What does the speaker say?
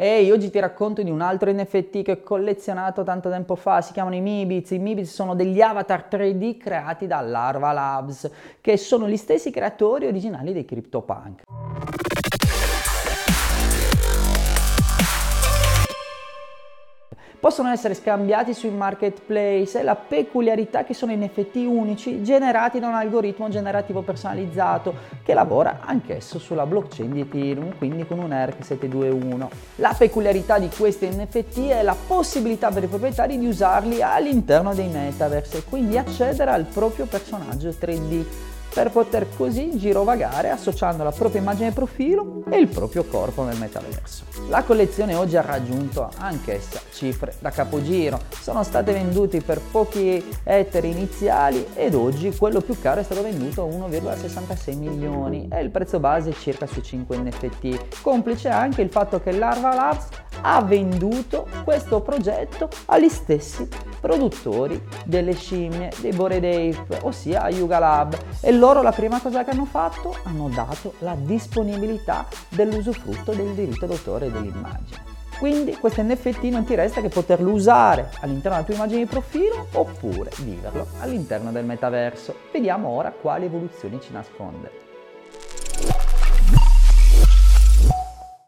Ehi, oggi ti racconto di un altro NFT che ho collezionato tanto tempo fa, si chiamano i Mibits. I Mibits sono degli avatar 3D creati da Larva Labs, che sono gli stessi creatori originali dei CryptoPunk. Possono essere scambiati sui marketplace e la peculiarità che sono NFT unici generati da un algoritmo generativo personalizzato che lavora anch'esso sulla blockchain di Ethereum, quindi con un ERC 721. La peculiarità di questi NFT è la possibilità per i proprietari di usarli all'interno dei metaverse e quindi accedere al proprio personaggio 3D per poter così girovagare associando la propria immagine profilo e il proprio corpo nel metaverso. La collezione oggi ha raggiunto anch'essa cifre da capogiro, sono state vendute per pochi ettari iniziali ed oggi quello più caro è stato venduto a 1,66 milioni. E il prezzo base è circa su 5 NFT, complice anche il fatto che Larva Labs ha venduto questo progetto agli stessi produttori delle scimmie, dei Bored Ape, ossia a Yuga Lab. E loro la prima cosa che hanno fatto? Hanno dato la disponibilità dell'usufrutto del diritto d'autore dell'immagine. Quindi questo NFT non ti resta che poterlo usare all'interno della tua immagine di profilo oppure viverlo all'interno del metaverso. Vediamo ora quali evoluzioni ci nasconde.